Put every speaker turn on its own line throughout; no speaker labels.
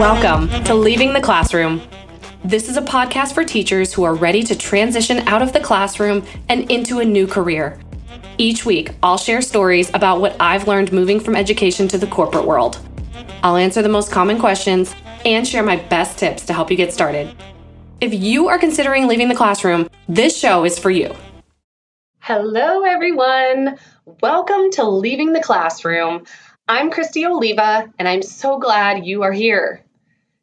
Welcome to Leaving the Classroom. This is a podcast for teachers who are ready to transition out of the classroom and into a new career. Each week, I'll share stories about what I've learned moving from education to the corporate world. I'll answer the most common questions and share my best tips to help you get started. If you are considering leaving the classroom, this show is for you. Hello, everyone. Welcome to Leaving the Classroom. I'm Kristi Oliva, and I'm so glad you are here.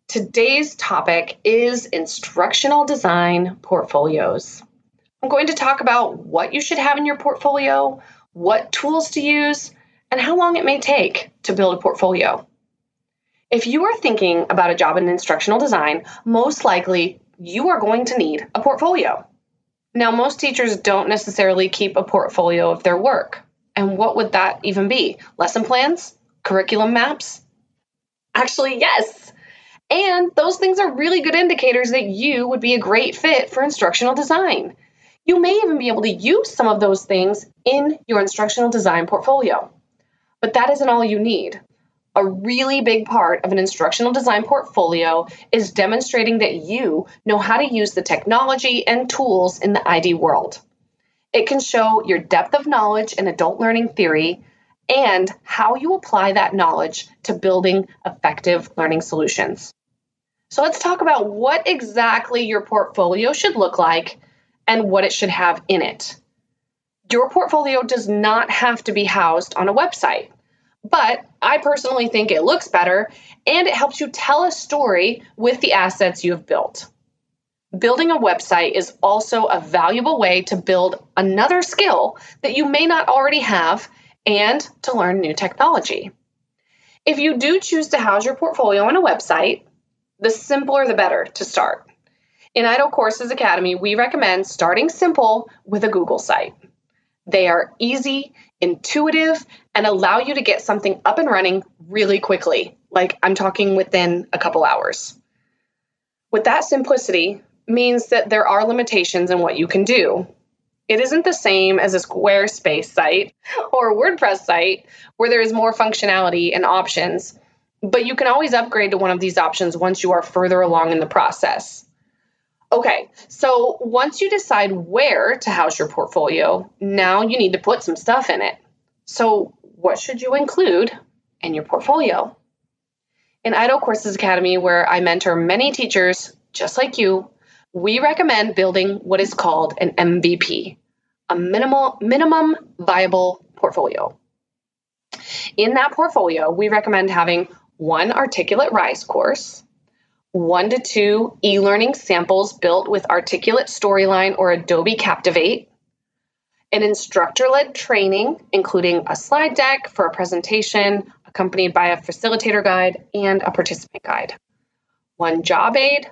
Today's topic is instructional design portfolios. I'm going to talk about what you should have in your portfolio, what tools to use, and how long it may take to build a portfolio. If you are thinking about a job in instructional design, most likely you are going to need a portfolio. Now, most teachers don't necessarily keep a portfolio of their work. And what would that even be? Lesson plans? Curriculum maps? Actually, yes. And those things are really good indicators that you would be a great fit for instructional design. You may even be able to use some of those things in your instructional design portfolio. But that isn't all you need. A really big part of an instructional design portfolio is demonstrating that you know how to use the technology and tools in the ID world. It can show your depth of knowledge in adult learning theory and how you apply that knowledge to building effective learning solutions. So let's talk about what exactly your portfolio should look like and what it should have in it. Your portfolio does not have to be housed on a website, but I personally think it looks better and it helps you tell a story with the assets you have built. Building a website is also a valuable way to build another skill that you may not already have and to learn new technology. If you do choose to house your portfolio on a website, the simpler the better to start. In IDOL Courses Academy, we recommend starting simple with a Google site. They are easy, intuitive, and allow you to get something up and running really quickly. Like I'm talking within a couple hours. With that simplicity means that there are limitations in what you can do. It isn't the same as a Squarespace site or a WordPress site where there is more functionality and options but you can always upgrade to one of these options once you are further along in the process. Okay, so once you decide where to house your portfolio, now you need to put some stuff in it. So, what should you include in your portfolio? In IDOL Courses Academy, where I mentor many teachers just like you, we recommend building what is called an MVP, a minimal minimum viable portfolio. In that portfolio, we recommend having one articulate rise course, one to two e learning samples built with Articulate Storyline or Adobe Captivate, an instructor led training, including a slide deck for a presentation, accompanied by a facilitator guide and a participant guide, one job aid,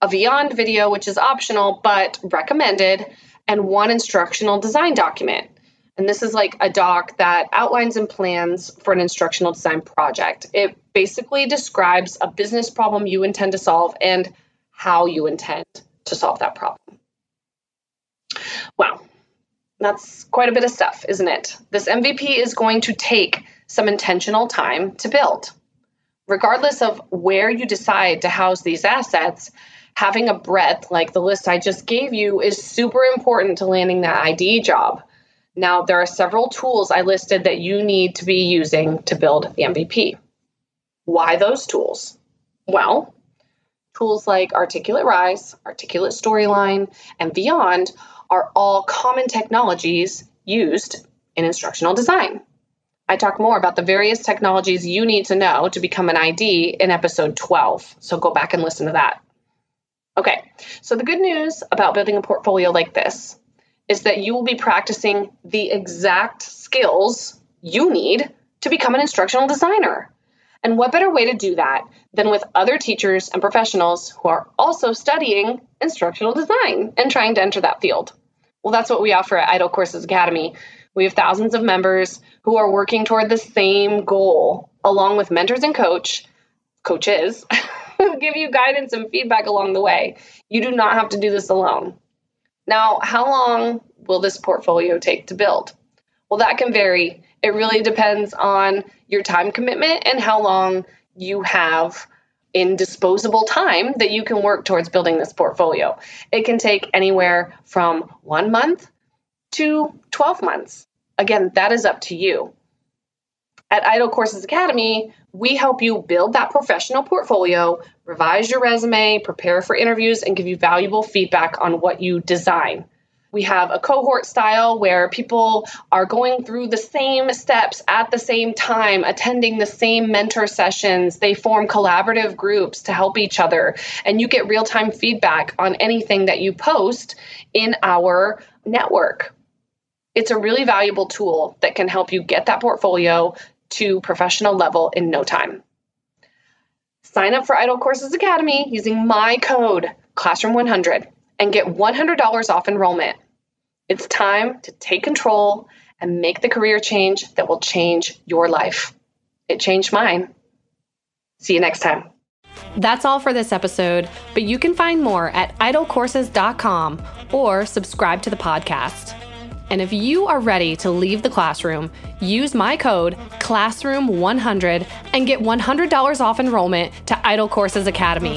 a Vyond video, which is optional but recommended, and one instructional design document. And this is like a doc that outlines and plans for an instructional design project. It basically describes a business problem you intend to solve and how you intend to solve that problem. Wow, that's quite a bit of stuff, isn't it? This MVP is going to take some intentional time to build. Regardless of where you decide to house these assets, having a breadth like the list I just gave you is super important to landing that ID job. Now, there are several tools I listed that you need to be using to build the MVP. Why those tools? Well, tools like Articulate Rise, Articulate Storyline, and Vyond are all common technologies used in instructional design. I talk more about the various technologies you need to know to become an ID in episode 12, so go back and listen to that. Okay, so the good news about building a portfolio like this is that you will be practicing the exact skills you need to become an instructional designer. And what better way to do that than with other teachers and professionals who are also studying instructional design and trying to enter that field? Well, that's what we offer at IDOL Courses Academy. We have thousands of members who are working toward the same goal, along with mentors and coach coaches who give you guidance and feedback along the way. You do not have to do this alone. Now, how long will this portfolio take to build? Well, that can vary. It really depends on your time commitment and how long you have in disposable time that you can work towards building this portfolio. It can take anywhere from one month to 12 months. Again, that is up to you. At IDOL Courses Academy, we help you build that professional portfolio, revise your resume, prepare for interviews, and give you valuable feedback on what you design. We have a cohort style where people are going through the same steps at the same time, attending the same mentor sessions. They form collaborative groups to help each other, and you get real time feedback on anything that you post in our network. It's a really valuable tool that can help you get that portfolio to professional level in no time. Sign up for IDOL Courses Academy using my code Classroom100 and get $100 off enrollment. It's time to take control and make the career change that will change your life. It changed mine. See you next time.
That's all for this episode, but you can find more at idolcourses.com or subscribe to the podcast. And if you are ready to leave the classroom, use my code CLASSROOM100 and get $100 off enrollment to IDOL Courses Academy.